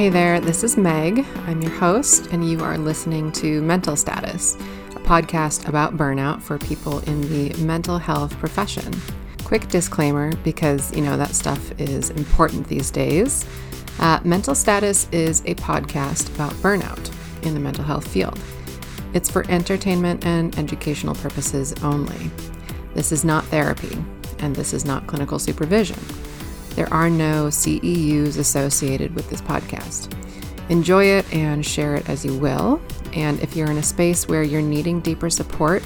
Hey there, this is Meg. I'm your host, and you are listening to Mental Status, a podcast about burnout for people in the mental health profession. Quick disclaimer because, you know, that stuff is important these days. Uh, mental Status is a podcast about burnout in the mental health field. It's for entertainment and educational purposes only. This is not therapy, and this is not clinical supervision. There are no CEUs associated with this podcast. Enjoy it and share it as you will. And if you're in a space where you're needing deeper support,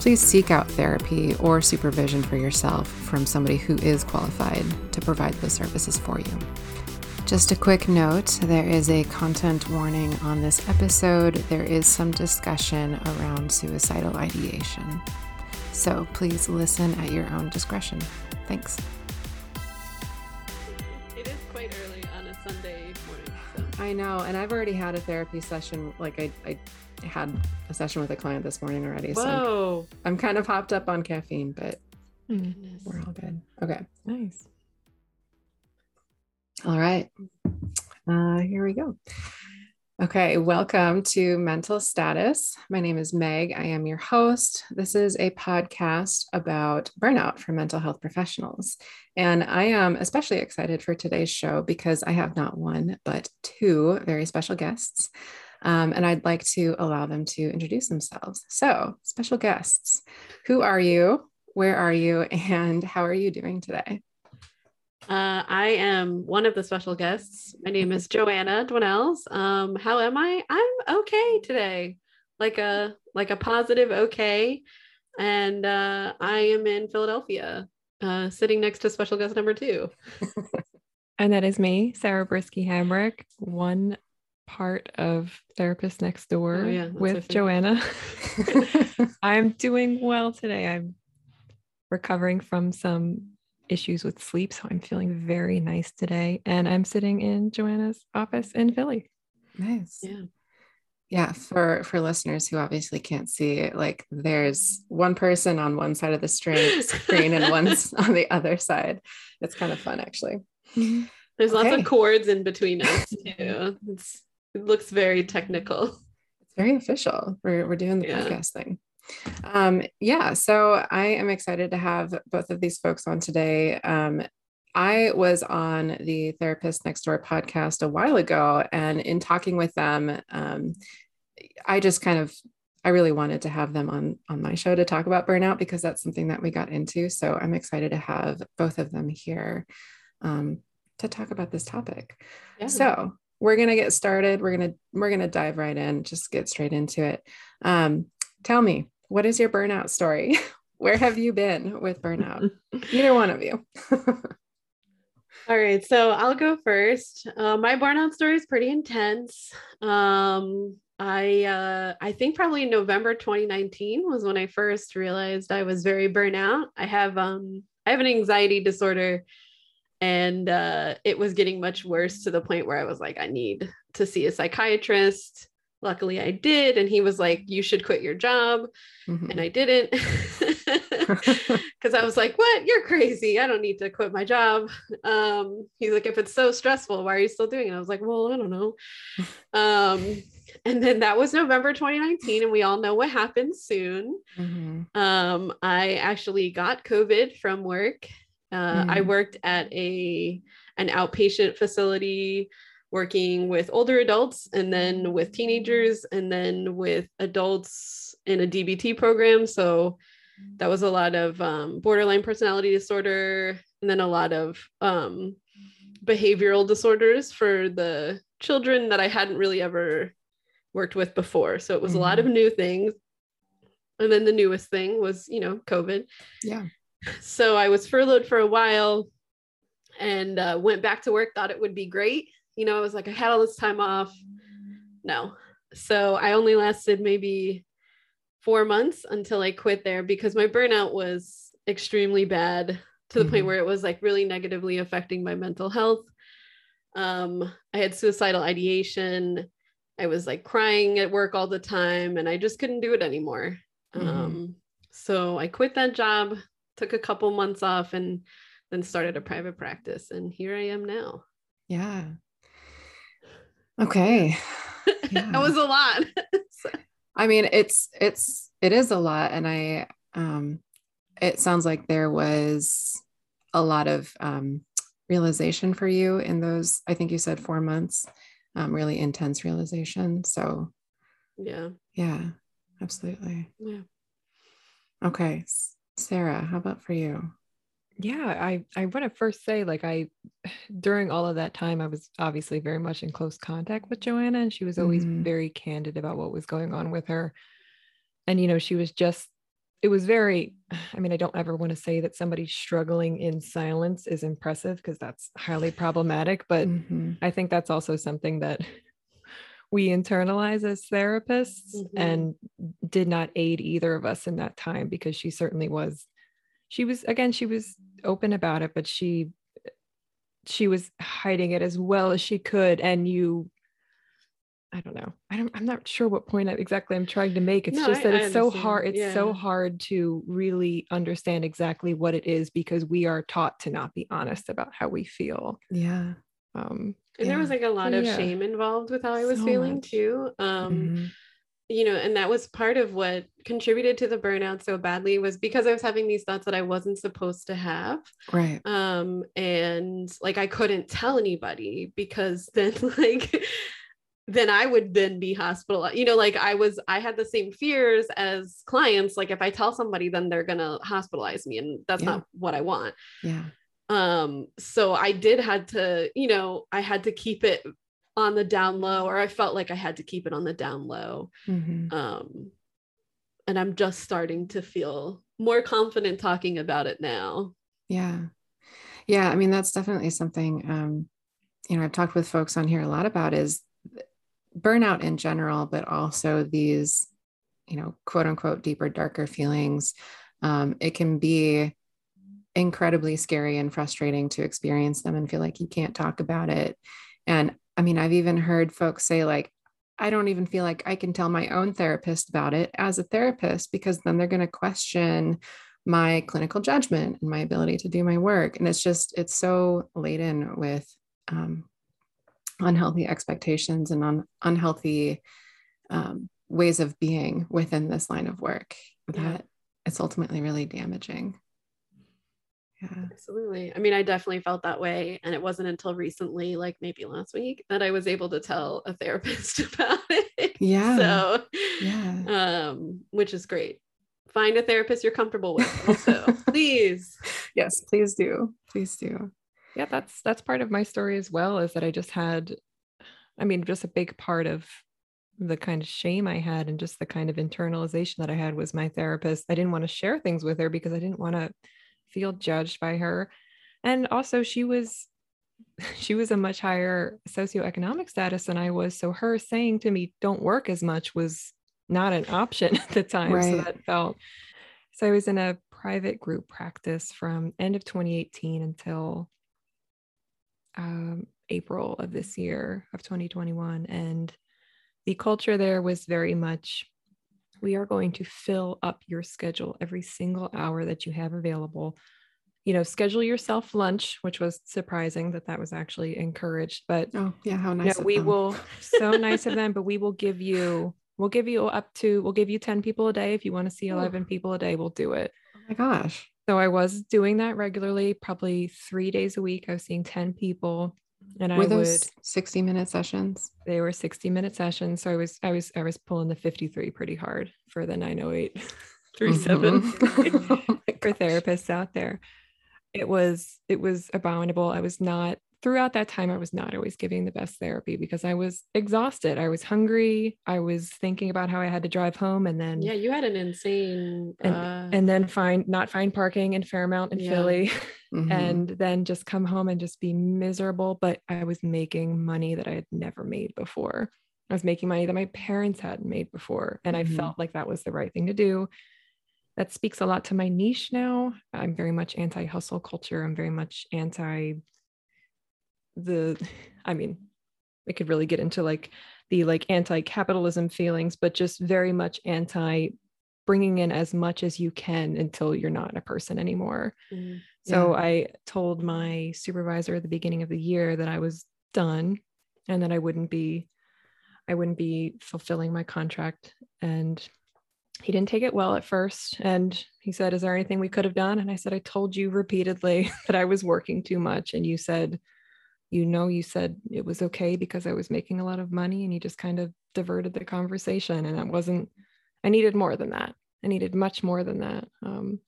please seek out therapy or supervision for yourself from somebody who is qualified to provide those services for you. Just a quick note there is a content warning on this episode. There is some discussion around suicidal ideation. So please listen at your own discretion. Thanks. I know, and I've already had a therapy session. Like I, I had a session with a client this morning already. So I'm, Whoa. I'm kind of hopped up on caffeine, but Goodness. we're all good. Okay. Nice. All right. Uh, here we go. Okay, welcome to Mental Status. My name is Meg. I am your host. This is a podcast about burnout for mental health professionals. And I am especially excited for today's show because I have not one, but two very special guests. Um, and I'd like to allow them to introduce themselves. So, special guests, who are you? Where are you? And how are you doing today? Uh, I am one of the special guests. My name is Joanna Dwellels. Um, how am I? I'm okay today, like a like a positive okay, and uh, I am in Philadelphia, uh, sitting next to special guest number two. And that is me, Sarah Brisky Hamrick, one part of Therapist Next Door Oh, yeah, with. Joanna. I'm doing well today. I'm recovering from some issues with sleep, so I'm feeling very nice today. And I'm sitting in Joanna's office in Philly. Nice. Yeah. Yeah, for for listeners who obviously can't see it, like there's one person on one side of the screen, screen and one's on the other side. It's kind of fun, actually. Mm-hmm. There's lots of cords in between us too. It's, it looks very technical. It's very official. We're we're doing the Yeah. podcast thing. Um, yeah, so I am excited to have both of these folks on today. Um, I was on the Therapist Next Door podcast a while ago, and in talking with them, um, I just kind of I really wanted to have them on on my show to talk about burnout because that's something that we got into. So I'm excited to have both of them here um, to talk about this topic. Yeah. So we're gonna get started. We're gonna we're gonna dive right in. Just get straight into it. Um, tell me, what is your burnout story? Where have you been with burnout? Either one of you. All right, so I'll go first. Uh, my burnout story is pretty intense. Um, I uh, I think probably November 2019 was when I first realized I was very burnout. I have um I have an anxiety disorder, and uh, it was getting much worse to the point where I was like, I need to see a psychiatrist. Luckily, I did, and he was like, "You should quit your job." Mhm. and I didn't because I was like, "What? You're crazy! I don't need to quit my job." Um, he's like, "If it's so stressful, why are you still doing it?" I was like, "Well, I don't know." Um, and then that was November 2019, and we all know what happened soon. Mhm. Um, I actually got COVID from work. Uh, I Mm. worked at a an outpatient facility working with older adults and then with teenagers and then with adults in a DBT program. So that was a lot of um, borderline personality disorder and then a lot of um, behavioral disorders for the children that I hadn't really ever worked with before. So it was a lot of new things. And then the newest thing was, you know, COVID. Yeah. So I was furloughed for a while and uh, went back to work, thought it would be great. You know, I was like, I had all this time off. No. So I only lasted maybe four months until I quit there because my burnout was extremely bad to the point Mhm. where it was like really negatively affecting my mental health. Um, I had suicidal ideation. I was like crying at work all the time and I just couldn't do it anymore. Mhm. Um, so I quit that job, took a couple months off, and then started a private practice. And here I am now. Yeah. Okay. Yeah. that was a lot. I mean, it's it's it is a lot, and I um, it sounds like there was a lot of um, realization for you in those. I think you said four months, um, really intense realization. So, yeah, yeah, absolutely. Yeah. Okay, Sarah, how about for you? Yeah i i want to first say like i during all of that time i was obviously very much in close contact with joanna and she was always mm-hmm. very candid about what was going on with her and you know she was just it was very i mean i don't ever want to say that somebody struggling in silence is impressive because that's highly problematic but mm-hmm. i think that's also something that we internalize as therapists mm-hmm. and did not aid either of us in that time because she certainly was she was again she was open about it but she she was hiding it as well as she could and you I don't know. I don't I'm not sure what point exactly I'm trying to make. It's no, just that I, it's I so hard it's yeah. so hard to really understand exactly what it is because we are taught to not be honest about how we feel. Yeah. Um and yeah. there was like a lot so, of yeah. shame involved with how I was so feeling much. too. Um mm-hmm you know and that was part of what contributed to the burnout so badly was because i was having these thoughts that i wasn't supposed to have. Right. Um and like i couldn't tell anybody because then like then i would then be hospitalized you know like i was i had the same fears as clients like if i tell somebody then they're gonna hospitalize me and that's yeah. not what i want. Yeah. Um so i did had to you know i had to keep it on the down low or i felt like i had to keep it on the down low. Mm-hmm. um, and i'm just starting to feel more confident talking about it now. Yeah. Yeah i mean that's definitely something um, you know i've talked with folks on here a lot about is burnout in general but also these you know quote unquote deeper darker feelings. Um, it can be incredibly scary and frustrating to experience them and feel like you can't talk about it. And I mean, I've even heard folks say, like, I don't even feel like I can tell my own therapist about it as a therapist because then they're going to question my clinical judgment and my ability to do my work. And it's just, it's so laden with um, unhealthy expectations and un- unhealthy um, ways of being within this line of work that yeah. it's ultimately really damaging. Yeah. Absolutely. I mean, I definitely felt that way. And it wasn't until recently, like maybe last week, that I was able to tell a therapist about it. Yeah. So, yeah. Um, which is great. Find a therapist you're comfortable with also. please. Yes, please do. Please do. Yeah, that's that's part of my story as well, is that I just had, I mean, just a big part of the kind of shame I had and just the kind of internalization that I had was my therapist. I didn't want to share things with her because I didn't want to feel judged by her and also she was she was a much higher socioeconomic status than I was. So her saying to me, don't work as much was not an option at the time. Right. So that felt so I was in a private group practice from end of 2018 until um, April of this year of 2021. And the culture there was very much we are going to fill up your schedule every single hour that you have available. You know schedule yourself lunch which was surprising that that was actually encouraged but oh yeah how nice know, we them. will so nice of them but we will give you we'll give you up to we'll give you 10 people a day if you want to see 11 people a day we'll do it. Oh my gosh. So i was doing that regularly probably three days a week i was seeing 10 people and were I those would 60 minute sessions? They were 60 minute sessions so i was i was i was pulling the 53 pretty hard for the 908 37 mm-hmm. oh for therapists out there. It was it was abominable. I was not throughout that time i was not always giving the best therapy because i was exhausted. I was hungry. I was thinking about how i had to drive home and then yeah you had an insane and, uh... and then find not find parking in fairmount in yeah. philly mm-hmm. and then just come home and just be miserable but i was making money that i had never made before i was making money that my parents hadn't made before and mm-hmm. i felt like that was the right thing to do that speaks a lot to my niche now. I'm very much anti hustle culture. I'm very much anti the, I mean, we could really get into like the like anti capitalism feelings, but just very much anti bringing in as much as you can until you're not a person anymore. Mm, yeah. So I told my supervisor at the beginning of the year that I was done and that I wouldn't be I wouldn't be fulfilling my contract and he didn't take it well at first and he said is there anything we could have done and I said I told you repeatedly that I was working too much and you said you know you said it was okay because I was making a lot of money and you just kind of diverted the conversation and it wasn't I needed more than that I needed much more than that um,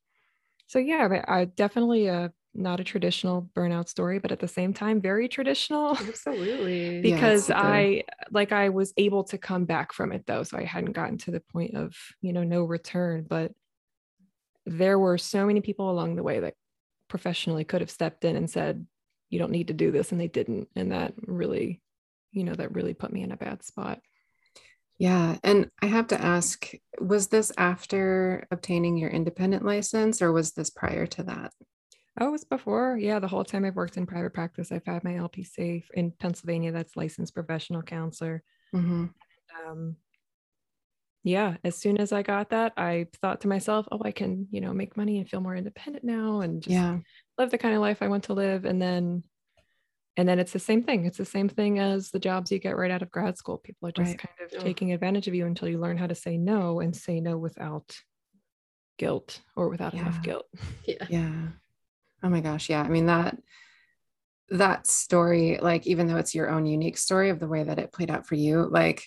so yeah I, I definitely a not a traditional burnout story, but at the same time, very traditional. Absolutely. because yeah, I, like, I was able to come back from it though. So I hadn't gotten to the point of, you know, no return. But there were so many people along the way that professionally could have stepped in and said, you don't need to do this. And they didn't. And that really, you know, that really put me in a bad spot. Yeah. And I have to ask was this after obtaining your independent license or was this prior to that? Oh, it was before. Yeah, the whole time I've worked in private practice, I've had my LPC in Pennsylvania. That's licensed professional counselor. Mm-hmm. Um, yeah, as soon as I got that, I thought to myself, "Oh, I can, you know, make money and feel more independent now, and just yeah. live the kind of life I want to live." And then, and then it's the same thing. It's the same thing as the jobs you get right out of grad school. People are just right. kind of taking advantage of you until you learn how to say no and say no without guilt or without yeah. enough guilt. Yeah. Yeah. Oh my gosh, yeah. I mean that that story, like even though it's your own unique story of the way that it played out for you, like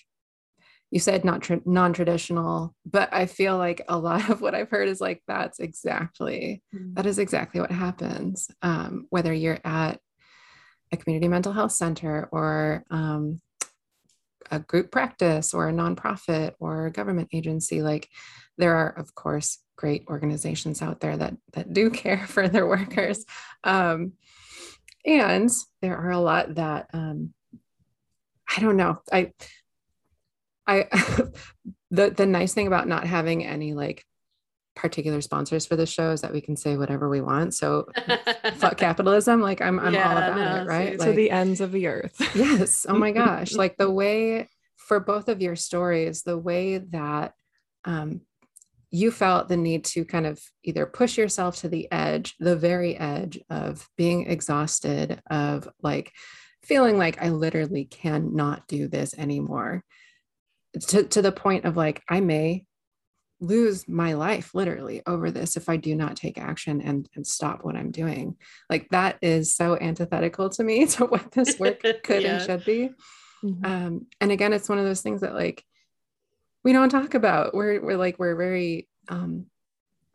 you said not tra- non-traditional, but I feel like a lot of what I've heard is like that's exactly mm-hmm. that is exactly what happens. Um, whether you're at a community mental health center or um, a group practice or a nonprofit or a government agency, like there are of course great organizations out there that that do care for their workers. Um, and there are a lot that um, i don't know. I i the the nice thing about not having any like particular sponsors for the show is that we can say whatever we want. So fuck capitalism. Like I'm I'm yeah, all about no, it, right? To like, the ends of the earth. yes. Oh my gosh. Like the way for both of your stories, the way that um, you felt the need to kind of either push yourself to the edge, the very edge of being exhausted, of like feeling like I literally cannot do this anymore, to, to the point of like, I may lose my life literally over this if I do not take action and, and stop what I'm doing. Like that is so antithetical to me to what this work could yeah. and should be. Mm-hmm. Um, and again, it's one of those things that like we don't talk about. We're we're like we're very um,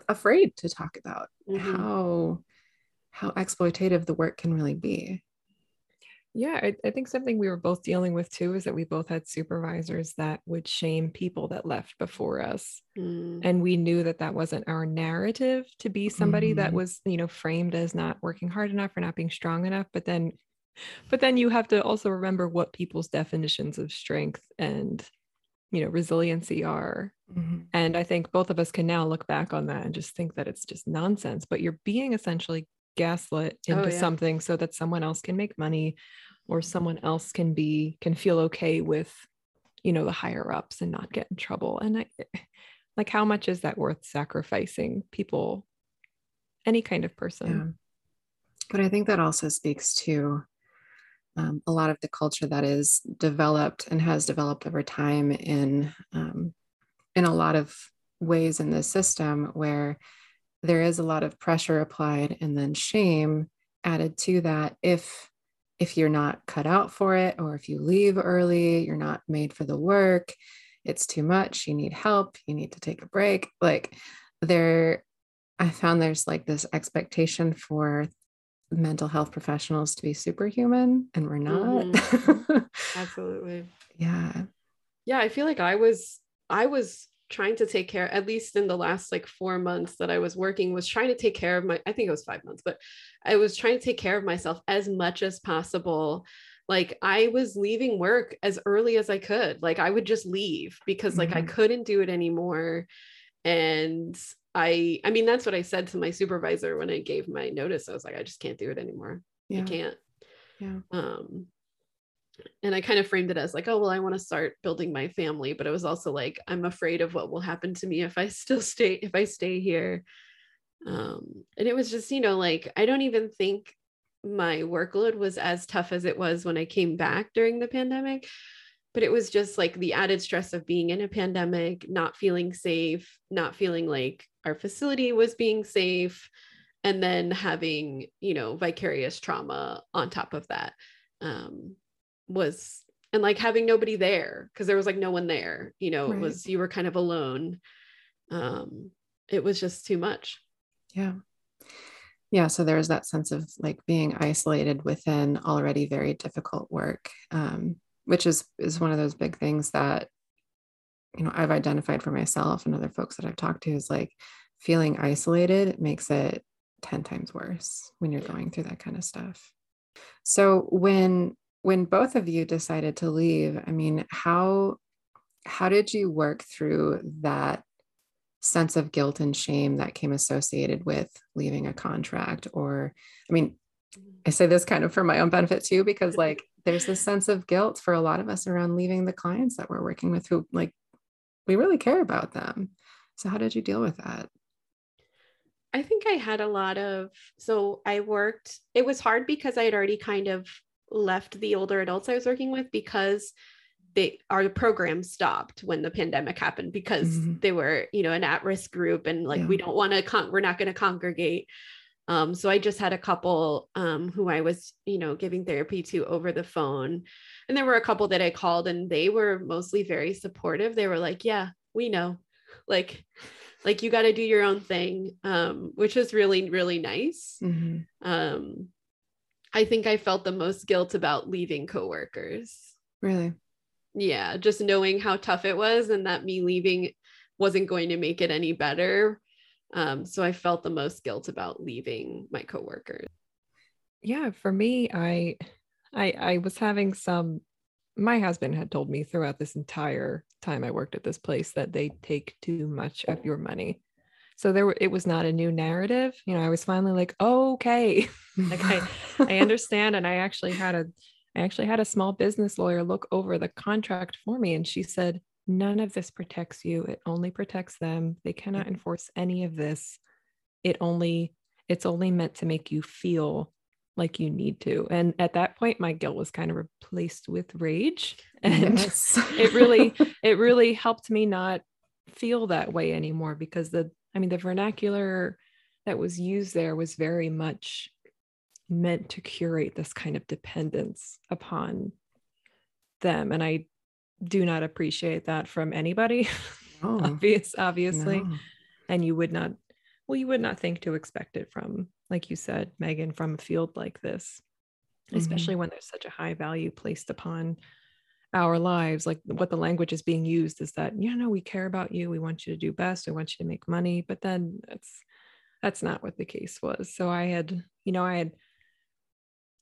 afraid to talk about mm-hmm. how how exploitative the work can really be. Yeah, I, I, think something we were both dealing with too is that we both had supervisors that would shame people that left before us. Mm. And we knew that that wasn't our narrative to be somebody mm. that was, you know, framed as not working hard enough or not being strong enough. But then, but then you have to also remember what people's definitions of strength and you know resiliency are mm-hmm. and i think both of us can now look back on that and just think that it's just nonsense but you're being essentially gaslit oh, into oh, yeah. something so that someone else can make money or someone else can be can feel okay with you know the higher ups and not get in trouble and I, like how much is that worth sacrificing people any kind of person yeah. but i think that also speaks to um, a lot of the culture that is developed and has developed over time in um, in a lot of ways in this system where there is a lot of pressure applied and then shame added to that if if you're not cut out for it or if you leave early you're not made for the work it's too much you need help you need to take a break like there i found there's like this expectation for mental health professionals to be superhuman and we're not. Mm-hmm. Absolutely. yeah. Yeah, I feel like I was I was trying to take care at least in the last like 4 months that I was working was trying to take care of my I think it was 5 months, but I was trying to take care of myself as much as possible. Like I was leaving work as early as I could. Like I would just leave because like mm-hmm. I couldn't do it anymore and I I mean that's what I said to my supervisor when I gave my notice. I was like, I just can't do it anymore. Yeah. I can't. Yeah. Um and I kind of framed it as like, oh well, I want to start building my family, but it was also like I'm afraid of what will happen to me if I still stay if I stay here. Um and it was just, you know, like I don't even think my workload was as tough as it was when I came back during the pandemic. But it was just like the added stress of being in a pandemic, not feeling safe, not feeling like our facility was being safe, and then having, you know, vicarious trauma on top of that um, was, and like having nobody there because there was like no one there, you know, right. it was, you were kind of alone. Um, it was just too much. Yeah yeah so there was that sense of like being isolated within already very difficult work um, which is is one of those big things that you know i've identified for myself and other folks that i've talked to is like feeling isolated makes it 10 times worse when you're going through that kind of stuff so when when both of you decided to leave i mean how how did you work through that sense of guilt and shame that came associated with leaving a contract? Or i mean i say this kind of for my own benefit too because like there's this sense of guilt for a lot of us around leaving the clients that we're working with who like we really care about them. So how did you deal with that? I think i had a lot of so i worked it was hard because i had already kind of left the older adults i was working with because they our program stopped when the pandemic happened because mm-hmm. they were you know an at-risk group and like yeah. we don't want to con- we're not going to congregate um, so i just had a couple um, who i was you know giving therapy to over the phone and there were a couple that i called and they were mostly very supportive they were like yeah we know like like you got to do your own thing um, which was really really nice mm-hmm. um, i think i felt the most guilt about leaving coworkers. Really? Yeah just knowing how tough it was and that me leaving wasn't going to make it any better. Um, so i felt the most guilt about leaving my coworkers. Yeah for me i i i was having some my husband had told me throughout this entire time i worked at this place that they take too much of your money so there it was not a new narrative you know i was finally like oh, okay like i i understand and i actually had a I actually had a small business lawyer look over the contract for me, and she said, None of this protects you. It only protects them. They cannot mm-hmm. enforce any of this. It only, it's only meant to make you feel like you need to. And at that point, my guilt was kind of replaced with rage. And yes. it really, it really helped me not feel that way anymore because the, I mean, the vernacular that was used there was very much meant to curate this kind of dependence upon them and i do not appreciate that from anybody no. obvious obviously no. and you would not well you would not think to expect it from like you said megan from a field like this mm-hmm. especially when there's such a high value placed upon our lives like what the language is being used is that you know we care about you we want you to do best we want you to make money but then that's that's not what the case was so i had you know i had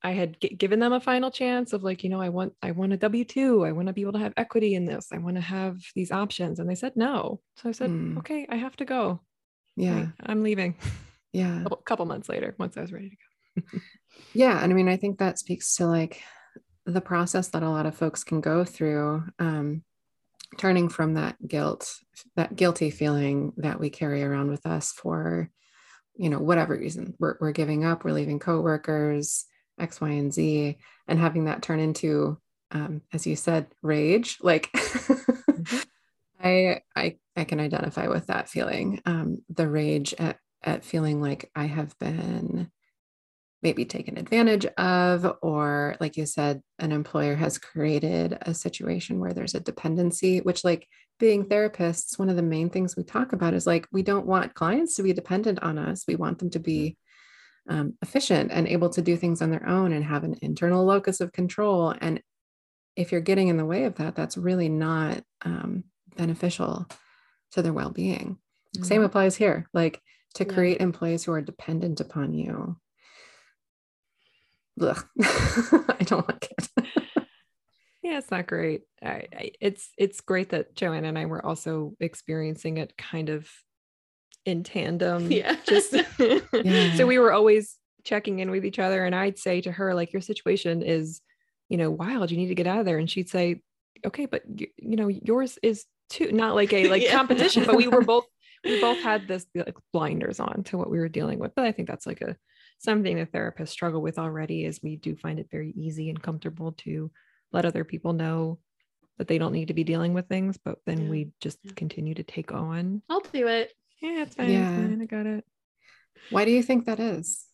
I had g- given them a final chance of like, you know, I want I want a W two. I want to be able to have equity in this. I want to have these options, and they said no. So I said, mm. okay, I have to go. Yeah, I'm leaving. Yeah, a couple months later, once I was ready to go. yeah, and I mean, I think that speaks to like the process that a lot of folks can go through. Um, turning from that guilt, that guilty feeling that we carry around with us for, you know, whatever reason, we're, we're giving up, we're leaving coworkers, X, Y, and Z, and having that turn into, um, as you said, rage. Like, mm-hmm. I, I, I can identify with that feeling. Um, the rage at, at feeling like I have been maybe taken advantage of, or like you said, an employer has created a situation where there's a dependency, which, like being therapists, one of the main things we talk about is like, we don't want clients to be dependent on us. We want them to be um, efficient and able to do things on their own and have an internal locus of control. And if you're getting in the way of that, that's really not um, beneficial to their well being. Mm-hmm. Same applies here. Like to create yeah. employees who are dependent upon you. I don't like it. yeah, it's not great. I, I, it's it's great that Joanna and I were also experiencing it kind of in tandem. Yeah. Just yeah. so we were always checking in with each other. And I'd say to her, like, your situation is, you know, wild. You need to get out of there. And she'd say, okay, but you, you know, yours is too, not like a like yeah. competition, but we were both, we both had this like blinders on to what we were dealing with. But I think that's like a something that therapists struggle with already is we do find it very easy and comfortable to let other people know that they don't need to be dealing with things, but then Yeah. we just Yeah. continue to take on. I'll do it. Yeah, it's fine. Yeah. It's fine. I got it. Why do you think that is?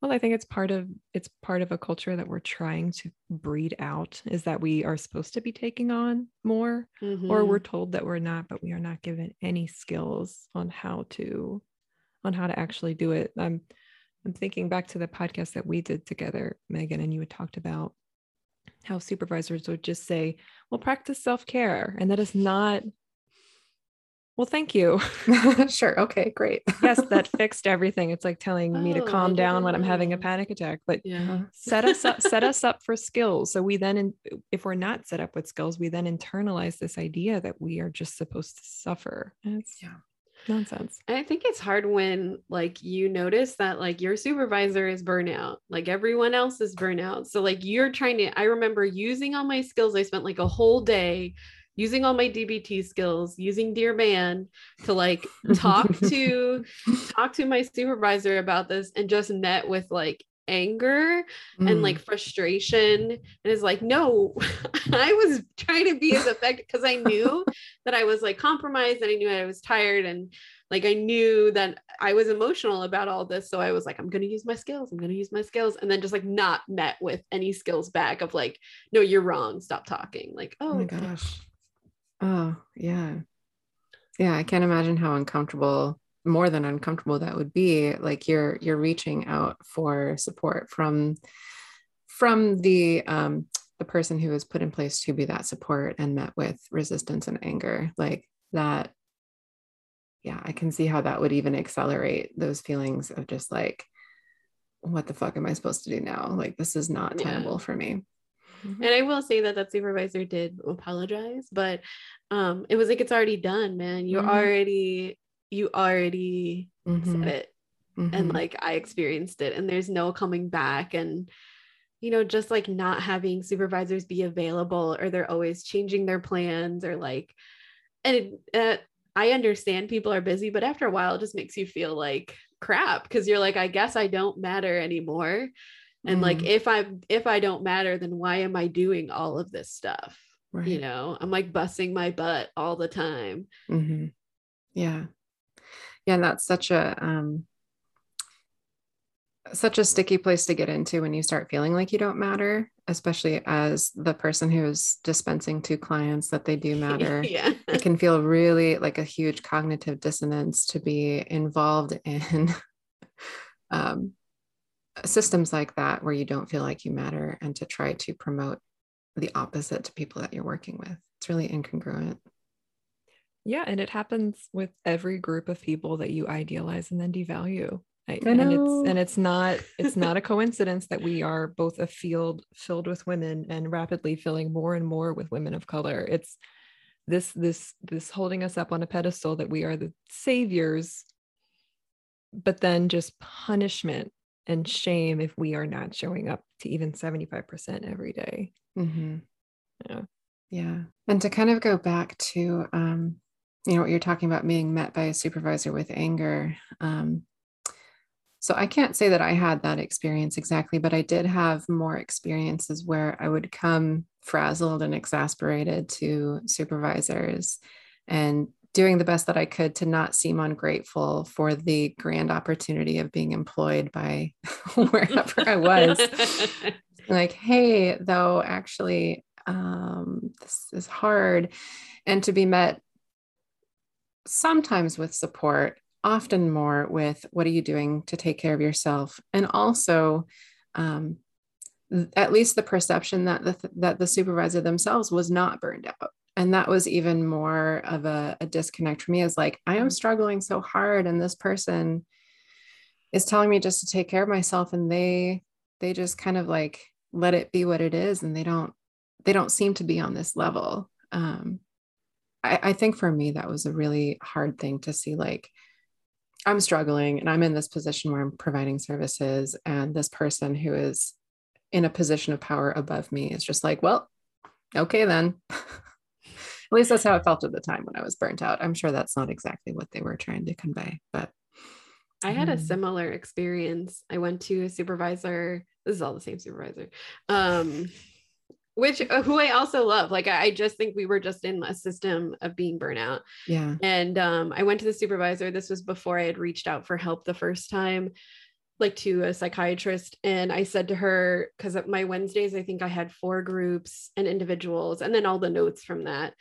Well, I think it's part of it's part of a culture that we're trying to breed out is that we are supposed to be taking on more or Mhm. we're told that we're not but we are not given any skills on how to on how to actually do it i'm i'm thinking back to the podcast that we did together megan and you had talked about how supervisors would just say well practice self-care and that is not well thank you sure. Okay, great. yes that fixed everything it's like telling me to Oh, calm down when i'm having a panic attack but yeah. set us up set us up for skills so we then in, if we're not set up with skills we then internalize this idea that we are just supposed to suffer it's Yeah. Nonsense I think it's hard when like you notice that like your supervisor is burnout, like everyone else is burnout. So like you're trying to I remember using all my skills. I spent like a whole day using all my DBT skills, using Dear Man to like talk to talk to my supervisor about this and just met with like anger and Mm. like frustration and it's like no i was trying to be as effective because i knew that i was like compromised and i knew i was tired and like i knew that i was emotional about all this so i was like i'm going to use my skills i'm going to use my skills and then just like not met with any skills back of like no you're wrong stop talking like Oh oh, my okay. gosh. Oh, yeah. Yeah, I can't imagine how uncomfortable, more than uncomfortable that would be. Like you're you're reaching out for support from from the um the person who was put in place to be that support and met with resistance and anger. Like that yeah, I can see how that would even accelerate those feelings of just like what the fuck am I supposed to do now? Like this is not Yeah. tenable for me. and i will say that that supervisor did apologize but um it was like it's already done man you Mhm. already you already Mhm, said it and mhm. like I experienced it and there's no coming back and you know just like not having supervisors be available or they're always changing their plans or like and it, uh, I understand people are busy but after a while it just makes you feel like crap because you're like I guess I don't matter anymore and like Mhm. if I if I don't matter then why am I doing all of this stuff right. you know I'm like busting my butt all the time hmm Yeah. Yeah. And that's such a, um, such a sticky place to get into when you start feeling like you don't matter, especially as the person who's dispensing to clients that they do matter. yeah it can feel really like a huge cognitive dissonance to be involved in um, systems like that where you don't feel like you matter and to try to promote the opposite to people that you're working with. It's really incongruent. Yeah and it happens with every group of people that you idealize and then devalue I- I and it's and it's not it's not a coincidence that we are both a field filled with women and rapidly filling more and more with women of color it's this this this holding us up on a pedestal that we are the saviors but then just punishment and shame if we are not showing up to even 75% every day. Mm-hmm. Yeah. Yeah. And to kind of go back to, um, you know, what you're talking about being met by a supervisor with anger. Um, so I can't say that I had that experience exactly, but I did have more experiences where I would come frazzled and exasperated to supervisors and doing the best that I could to not seem ungrateful for the grand opportunity of being employed by wherever I was like hey though actually um, this is hard and to be met sometimes with support often more with what are you doing to take care of yourself? And also um, th- at least the perception that the that the supervisor themselves was not burned out. And that was even more of a, a disconnect for me is like i am struggling so hard and this person is telling me just to take care of myself and they they just kind of like let it be what it is and they don't they don't seem to be on this level. Um I, I think for me that was a really hard thing to see like i'm struggling and i'm in this position where i'm providing services and this person who is in a position of power above me is just like well okay then at least that's how it felt at the time when i was burnt out i'm sure that's not exactly what they were trying to convey but I had a Mm. similar experience. I went to a supervisor. This is all the same supervisor. Um, which uh, who I also love. Like I, I just think we were just in a system of being burnout. Yeah. And um, I went to the supervisor. This was before I had reached out for help the first time, like to a psychiatrist. And I said to her, because my Wednesdays, I think I had four groups and individuals, and then all the notes from that.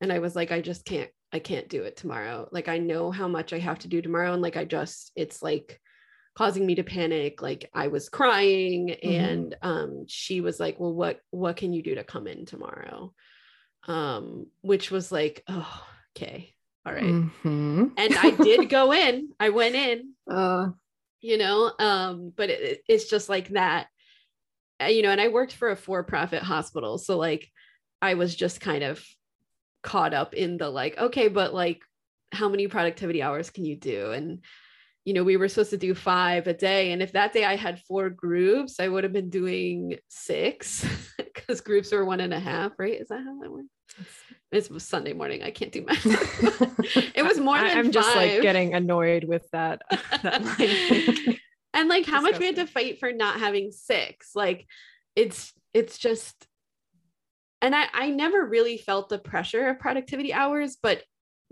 And I was like, I just can't, I can't do it tomorrow. Like I know how much I have to do tomorrow. And like I just, it's like causing me to panic. Like I was crying. And um, she was like, Well, what what can you do to come in tomorrow? Um, which was like, oh, okay. All right Mhm. and I did go in. I went in, Uh, you know, um, but it, it's just like that, Uh, you know. And I worked for a for-profit hospital, so like I was just kind of caught up in the like, okay, but like, how many productivity hours can you do? And you know, we were supposed to do five a day, and if that day I had four groups, I would have been doing six because groups were one and a half, right? Is that how that works? It was Sunday morning. I can't do math. it was more I- than I'm just like getting annoyed with that. that and like how much we had to fight for not having six like it's it's just and i i never really felt the pressure of productivity hours but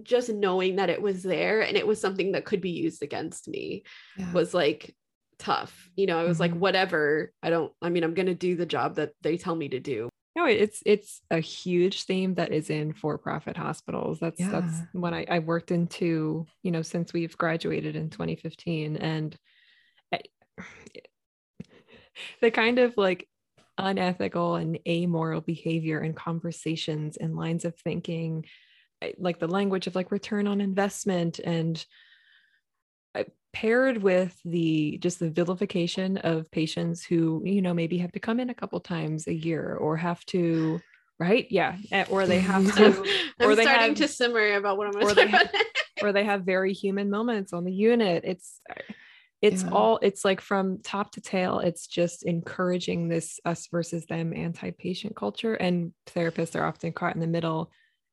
just knowing that it was there and it was something that could be used against me yeah. was like tough you know i was like Mhm. whatever i don't i mean i'm going to do the job that they tell me to do No, it's it's a huge theme that is in for-profit hospitals. That's that's Yeah. what I, I worked into, you know, since we've graduated in 2015. And I, the kind of like unethical and amoral behavior and conversations and lines of thinking, like the language of like return on investment and uh, paired with the just the vilification of patients who you know maybe have to come in a couple times a year or have to right? Yeah. Eh, or they have to i'm Or they starting have- to simmer about what i'm going to about or they have very human moments on the unit. It's it's Yeah. all it's like from top to tail it's just encouraging this us versus them anti-patient culture and therapists are often caught in the middle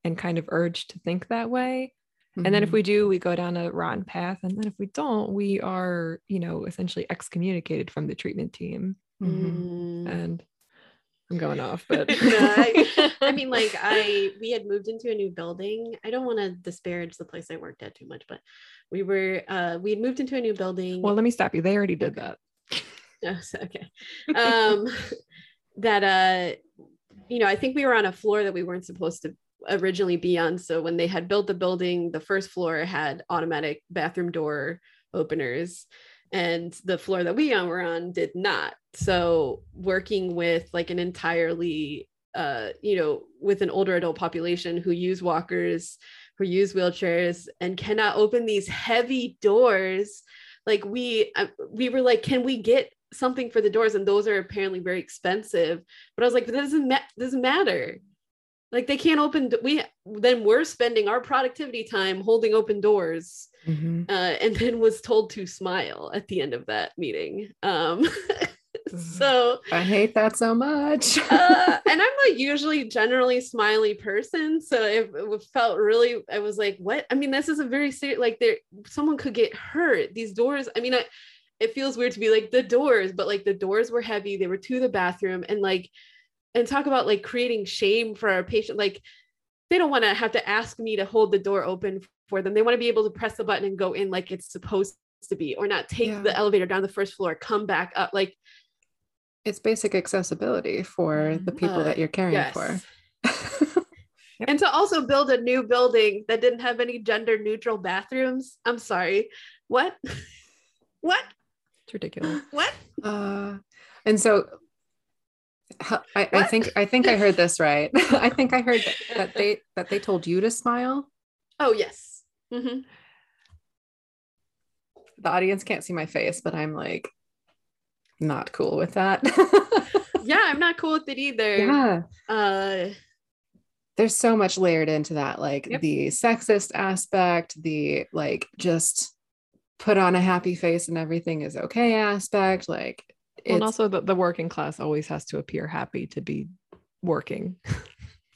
and kind of urged to think that way and then if Mhm. we do we go down a rotten path and then if we don't we are you know essentially excommunicated from the treatment team Mhm. Mm. and i'm going off but No, I, I mean, like I we had moved into a new building. I don't want to disparage the place I worked at too much, but we were uh we had moved into a new building. well let me stop you they already did that Oh, so- okay. Um that uh you know, I think we were on a floor that we weren't supposed to originally be on. So when they had built the building, the first floor had automatic bathroom door openers and the floor that we were on did not. So working with like an entirely uh you know with an older adult population who use walkers who use wheelchairs and cannot open these heavy doors like we uh, we were like can we get something for the doors and those are apparently very expensive but i was like but doesn't ma- doesn't matter like they can't open we then we're spending our productivity time holding open doors Mhm. uh, and then was told to smile at the end of that meeting um so I hate that so much. uh, and I'm like usually generally smiley person, so it, it felt really. I was like, "What?" I mean, this is a very serious. Like, there, someone could get hurt. These doors. I mean, I, it feels weird to be like the doors, but like the doors were heavy. They were to the bathroom, and like, and talk about like creating shame for our patient. Like, they don't want to have to ask me to hold the door open for them. They want to be able to press the button and go in like it's supposed to be, or not take Yeah. the elevator down the first floor, come back up. Like, it's basic accessibility for the people Uh, that you're caring yes. for. and to also build a new building that didn't have any gender neutral bathrooms. I'm sorry. What? what? it's ridiculous What? Uh, and so I, I think I think I heard this right. I think I heard that, that they that they told you to smile. Oh, yes. Mhm. The audience can't see my face, but I'm like not cool with that. Yeah, I'm not cool with it either. yeah. Uh, There's so much layered into that, like Yep. the sexist aspect, the like just put on a happy face and everything is okay aspect. Like and also the, the working class always has to appear happy to be working.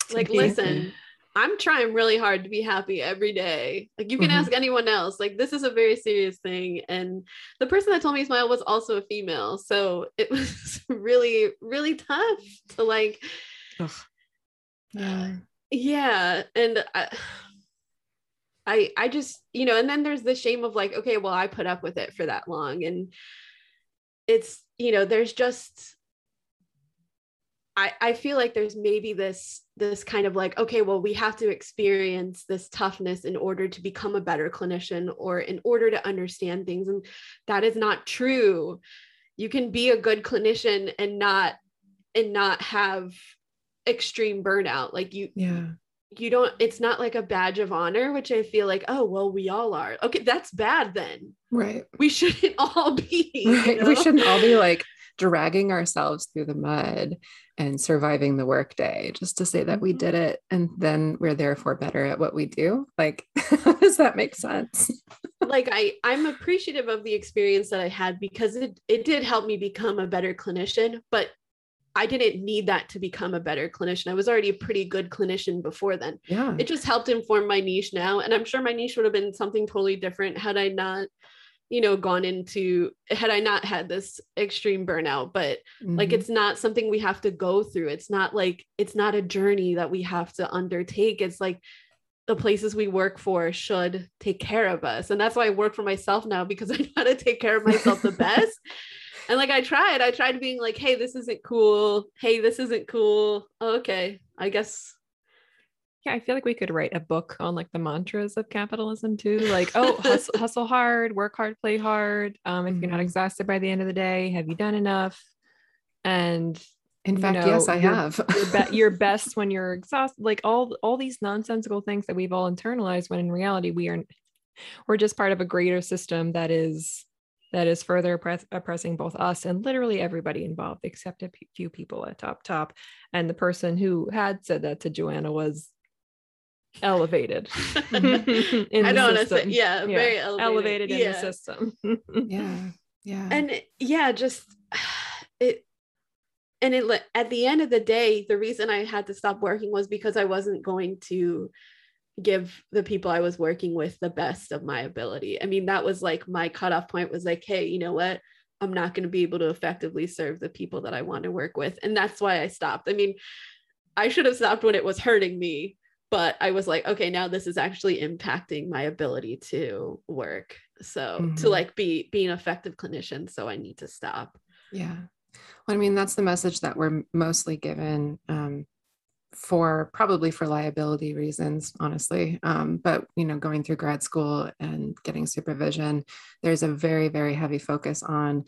To like, be- listen, I'm trying really hard to be happy every day. Like you can Mhm. ask anyone else. Like this is a very serious thing. And the person that told me smile was also a female. So it was really, really tough to like, Yeah. yeah. And I, I, I just, you know, and then there's the shame of like, okay, well, I put up with it for that long. And it's, you know, there's just I, I feel like there's maybe this this kind of like okay well we have to experience this toughness in order to become a better clinician or in order to understand things. And that is not true. You can be a good clinician and not and not have extreme burnout. Like you Yeah. You don't it's not like a badge of honor which i feel like oh well we all are okay that's bad then Right. we shouldn't all be you Right. We shouldn't all be like dragging ourselves through the mud and surviving the workday just to say that we Mhm. did it and then we're therefore better at what we do. Like, does that make sense? like I I'm appreciative of the experience that I had because it it did help me become a better clinician, but I didn't need that to become a better clinician. I was already a pretty good clinician before then. Yeah. It just helped inform my niche now and I'm sure my niche would have been something totally different had I not you know gone into had I not had this extreme burnout but like Mhm. it's not something we have to go through it's not like it's not a journey that we have to undertake it's like the places we work for should take care of us and that's why i work for myself now because i know how to take care of myself the best and like i tried i tried being like hey this isn't cool hey this isn't cool oh, okay i guess Yeah, I feel like we could write a book on like the mantras of capitalism too. Like, oh, hustle, hustle hard, work hard, play hard. Um, if you're not Mhm. exhausted by the end of the day, have you done enough? And In you fact, know, yes, I you're- have. you're, be- you're best when you're exhausted. Like all all these nonsensical things that we've all internalized. When in reality, we are we're just part of a greater system that is that is further oppress- oppressing uh, both us and literally everybody involved, except a p- few people at top top. And the person who had said that to Joanna was elevated. in i the don't want to say system. yeah, very elevated, elevated in yeah. the system. yeah. Yeah. and yeah just it and it at the end of the day the reason i had to stop working was because i wasn't going to give the people i was working with the best of my ability. I mean that was like my cutoff point was like hey you know what? I'm not going to be able to effectively serve the people that i want to work with. And that's why i stopped. I mean i should have stopped when it was hurting me but i was like okay now this is actually impacting my ability to work. So to Mhm. like be be an effective clinician so i need to stop. Yeah. Well, I mean, that's the message that we're mostly given um, for probably for liability reasons, honestly. Um, but, you know, going through grad school and getting supervision, there's a very, very heavy focus on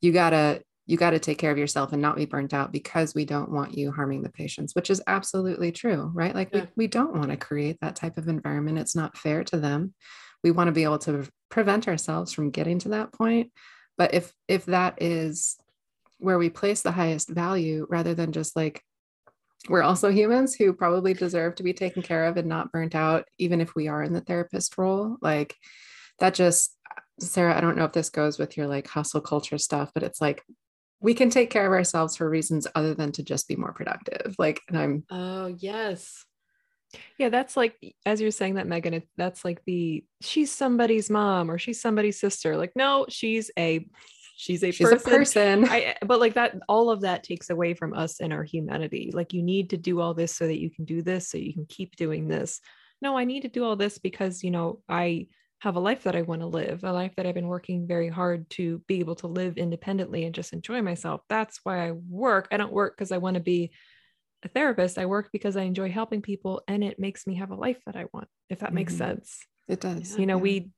you gotta you got to take care of yourself and not be burnt out because we don't want you harming the patients which is absolutely true right like Yeah. we, we don't want to create that type of environment it's not fair to them we want to be able to prevent ourselves from getting to that point but if if that is where we place the highest value rather than just like we're also humans who probably deserve to be taken care of and not burnt out even if we are in the therapist role like that just sarah i don't know if this goes with your like hustle culture stuff but it's like we can take care of ourselves for reasons other than to just be more productive like and i'm oh yes Yeah, that's like as you're saying that, Megan. That's like the she's somebody's mom or she's somebody's sister. Like, no, she's a she's a she's person. a person I, but like that, all of that takes away from us and our humanity. Like, you need to do all this so that you can do this, so you can keep doing this. No, I need to do all this because you know I have a life that I want to live, a life that I've been working very hard to be able to live independently and just enjoy myself. That's why I work. I don't work because I want to be a therapist. I work because I enjoy helping people and it makes me have a life that I want, if that makes Mhm. sense. it does You know, yeah. we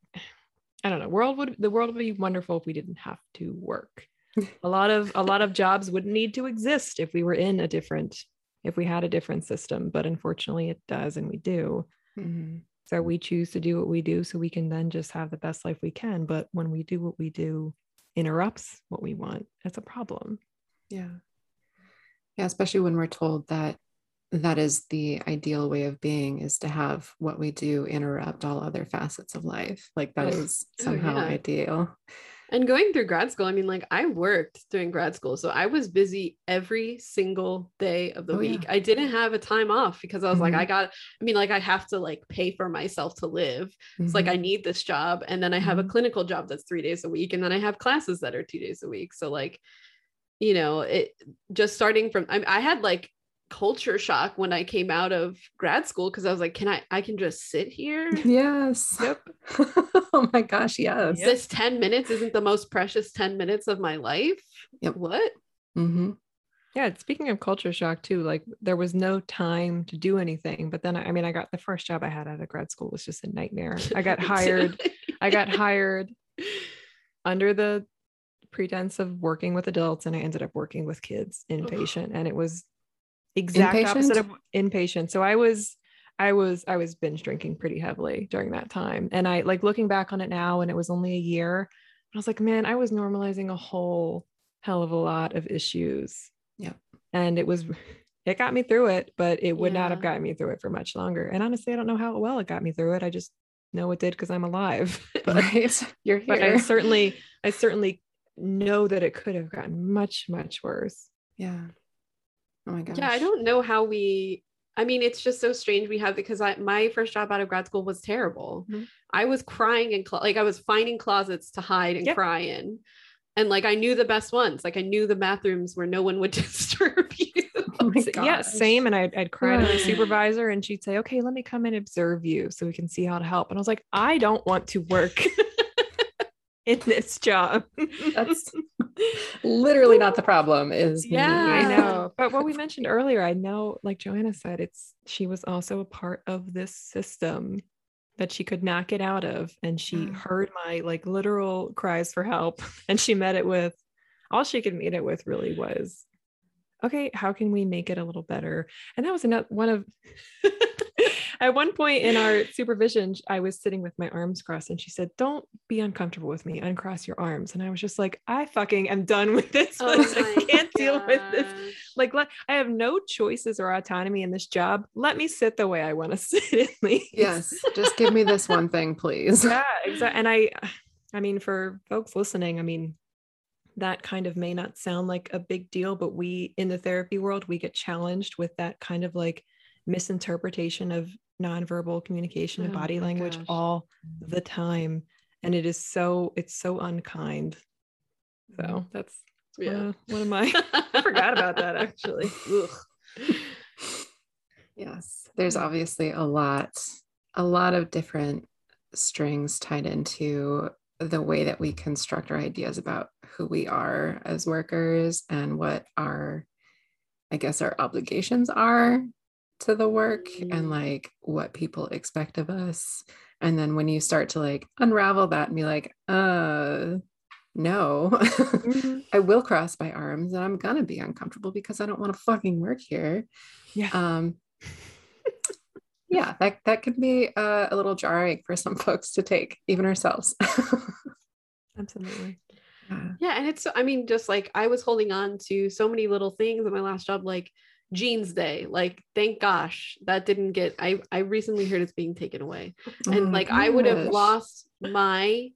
I don't know, world would the world would be wonderful if we didn't have to work. a lot of a lot of jobs wouldn't need to exist if we were in a different if we had a different system, but unfortunately it does and we do. Mhm. So we choose to do what we do so we can then just have the best life we can, but when we do what we do interrupts what we want, it's a problem. Yeah. Yeah, especially when we're told that that is the ideal way of being is to have what we do interrupt all other facets of life. Like that is Oh, somehow yeah. ideal. And going through grad school, I mean, like I worked during grad school. So I was busy every single day of the Oh, week. yeah. I didn't have a time off because I was like, Mhm. I got, I mean, like I have to like pay for myself to live. It's like Mhm. I need this job. And then I have Mhm. a clinical job that's three days a week. And then I have classes that are two days a week. So like, you know, it just starting from I, I had like culture shock when I came out of grad school because I was like, can I I can just sit here? Yes. Yep. oh my gosh, yes. This 10 minutes isn't the most precious 10 minutes of my life. Yep. What? hmm Yeah, speaking of culture shock too, like there was no time to do anything. But then I I mean, I got the first job I had out of grad school was just a nightmare. I got hired, I got hired under the pretense of working with adults, and I ended up working with kids inpatient, and it was exact opposite of inpatient. So I was I was I was binge drinking pretty heavily during that time. And I like looking back on it now and it was only a year. I was like, man, I was normalizing a whole hell of a lot of issues. Yeah. And it was it got me through it, but it would not have gotten me through it for much longer. And honestly, I don't know how well it got me through it. I just know it did because I'm alive. but, Right. You're here. but I certainly I certainly know that it could have gotten much, much worse. yeah. Oh my gosh. Yeah, I don't know how we I mean, it's just so strange we have because I my first job out of grad school was terrible. Mhm. I was crying in clo- like I was finding closets to hide and Yep. cry in. And like I knew the best ones. Like I knew the bathrooms where no one would disturb you. Oh yeah, same. And I'd, I'd cry to the Right. supervisor and she'd say, okay, let me come and observe you so we can see how to help. And I was like, I don't want to work in this job. That's literally not the problem. Is me. Yeah. I know. But what we mentioned earlier, I know, like Joanna said, it's she was also a part of this system that she could not get out of. And she mm. heard my like literal cries for help. And she met it with all she could meet it with really was, okay, how can we make it a little better? And that was another one of at one point in our supervision, I was sitting with my arms crossed and she said, Don't be uncomfortable with me, uncross your arms. And I was just like, I fucking am done with this. Oh place. I can't deal with this like let, i have no choices or autonomy in this job let me sit the way i want to sit at least Yes. Just give me this one thing, please. yeah exactly and i i mean for folks listening i mean that kind of may not sound like a big deal but we in the therapy world we get challenged with that kind of like misinterpretation of nonverbal communication and Oh body language gosh. all the time and it is so it's so unkind so that's Yeah. one of my i forgot about that actually Ugh. Yes. There's obviously a lot, a lot of different strings tied into the way that we construct our ideas about who we are as workers and what our, I guess, our obligations are to the work Mm. and like what people expect of us. And then when you start to like unravel that and be like, uh, no, Mhm. I will cross my arms and I'm gonna be uncomfortable because I don't want to fucking work here. Yeah. Um yeah, that that could be uh, a little jarring for some folks to take, even ourselves. Absolutely. Yeah. Yeah, and it's I mean, just like I was holding on to so many little things in my last job, like jeans day. Like, thank gosh that didn't get I I recently heard it's being taken away. Oh And like I would have lost my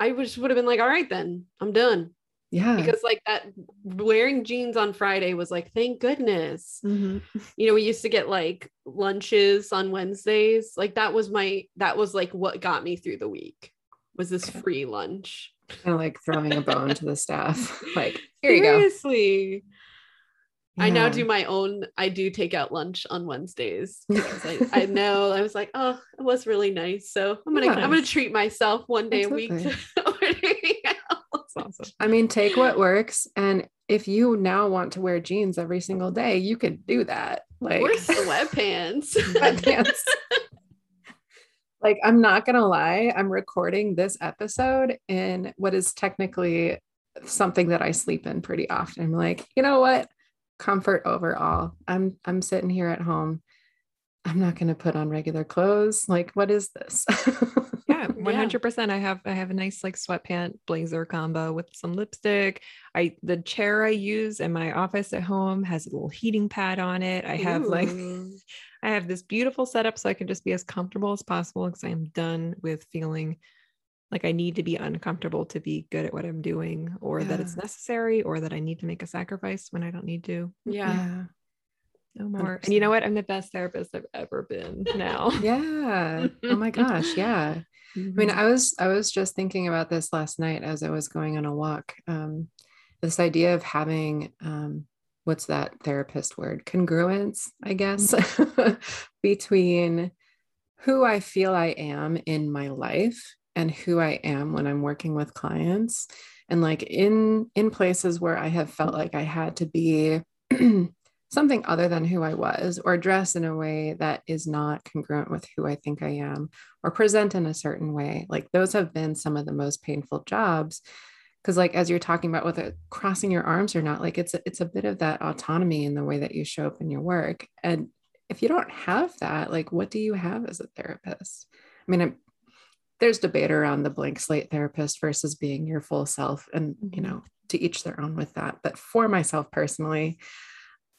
I just would have been like, all right then, I'm done. Yeah. Because like that wearing jeans on Friday was like, thank goodness. Mm-hmm. You know, we used to get like lunches on Wednesdays. Like that was my that was like what got me through the week was this free lunch. kind of like throwing a bone to the staff. Like, here you go. I now do my own. I do take out lunch on Wednesdays because I, I know I was like, oh, it was really nice. So I'm gonna I'm gonna treat myself one day a week to ordering out. That's awesome. I mean, take what works. And if you now want to wear jeans every single day, you could do that. Like Or sweatpants. sweatpants. like, I'm not gonna lie, I'm recording this episode in what is technically something that I sleep in pretty often. I'm like, you know what? Comfort overall. I'm I'm sitting here at home. I'm not gonna put on regular clothes. Like, what is this? Yeah, one hundred percent. I have I have a nice like sweatpant blazer combo with some lipstick. I the chair I use in my office at home has a little heating pad on it. I have like I have this beautiful setup so I can just be as comfortable as possible because I am done with feeling like I need to be uncomfortable to be good at what I'm doing, or that it's necessary, or that I need to make a sacrifice when I don't need to. Yeah. No more. And you know what? I'm the best therapist I've ever been now. Yeah. Oh my gosh. Yeah. I mean, Mhm. I was I was just thinking about this last night as I was going on a walk. Um, this idea of having um, what's that therapist word? Congruence, I guess, between who I feel I am in my life and who I am when I'm working with clients. And like in in places where I have felt like I had to be something other than who I was, or dress in a way that is not congruent with who I think I am, or present in a certain way. Like those have been some of the most painful jobs. Because, like as you're talking about it, crossing your arms or not, like it's a, it's a bit of that autonomy in the way that you show up in your work. And if you don't have that, like what do you have as a therapist? I mean, there's debate around the blank slate therapist versus being your full self, and you Mhm. know, to each their own with that. But for myself personally,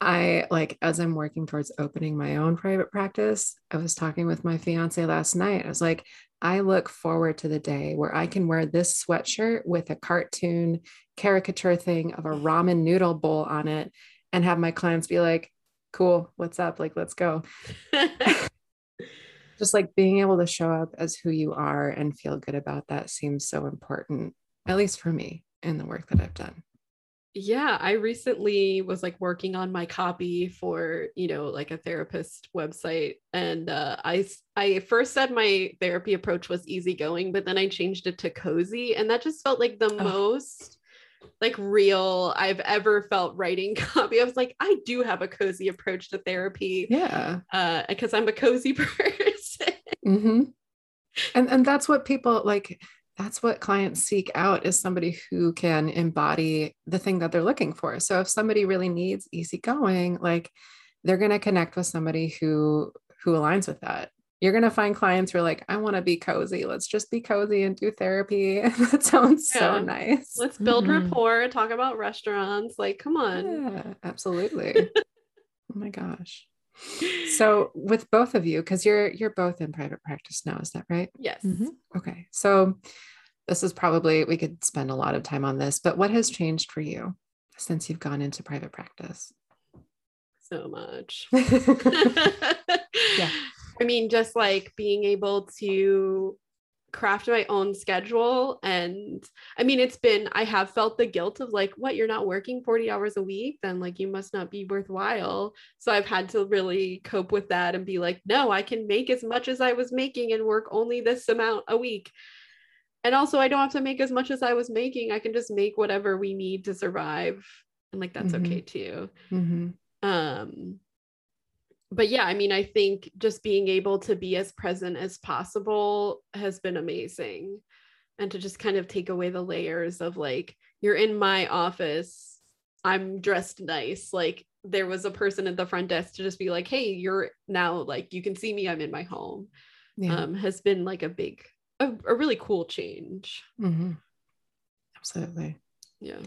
I like as I'm working towards opening my own private practice, I was talking with my fiance last night. I was like, I look forward to the day where I can wear this sweatshirt with a cartoon caricature thing of a ramen noodle bowl on it and have my clients be like, cool, what's up? Like, let's go. Just like being able to show up as who you are and feel good about that seems so important, at least for me in the work that I've done. yeah i recently was like working on my copy for you know like a therapist website and uh, I first said my therapy approach was easygoing but then i changed it to cozy and that just felt like the Oh. most like real i've ever felt writing copy i was like i do have a cozy approach to therapy Yeah. uh because i'm a cozy person hmm And and that's what people like. That's what clients seek out is somebody who can embody the thing that they're looking for. So if somebody really needs easygoing, like they're going to connect with somebody who who aligns with that. You're going to find clients who are like, I want to be cozy. Let's just be cozy and do therapy. that sounds so nice. let's build Mhm. rapport talk about restaurants like come on Yeah, absolutely. oh my gosh. So with both of you, because you're you're both in private practice now, is that right? yes Mhm. Okay. So this is probably, we could spend a lot of time on this, but what has changed for you since you've gone into private practice? so much Yeah. I mean, just like being able to craft my own schedule. And I mean, it's been, I have felt the guilt of like, what, you're not working 40 hours a week? Then like, you must not be worthwhile. So I've had to really cope with that and be like, no, I can make as much as I was making and work only this amount a week. And also, I don't have to make as much as I was making. I can just make whatever we need to survive. And like, that's Mhm. okay too Mhm. um but yeah i mean i think just being able to be as present as possible has been amazing and to just kind of take away the layers of like you're in my office i'm dressed nice like there was a person at the front desk to just be like hey you're now like you can see me i'm in my home Yeah. um has been like a big a, a really cool change Mhm. Absolutely. yeah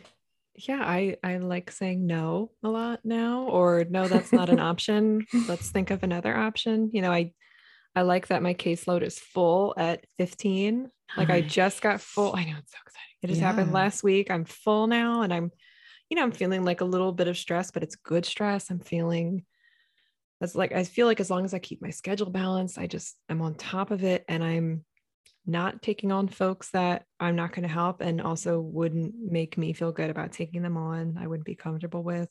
Yeah, I I like saying no a lot now, or no, that's not an option. Let's think of another option. You know, I I like that my caseload is full at 15. Like I just got full. I know it's so exciting. It just happened last week. I'm full now, and I'm, you know, I'm feeling like a little bit of stress, but it's good stress. I'm feeling that's like I feel like as long as I keep my schedule balanced, I just I'm on top of it, and I'm not taking on folks that I'm not going to help and also wouldn't make me feel good about taking them on. I wouldn't be comfortable with.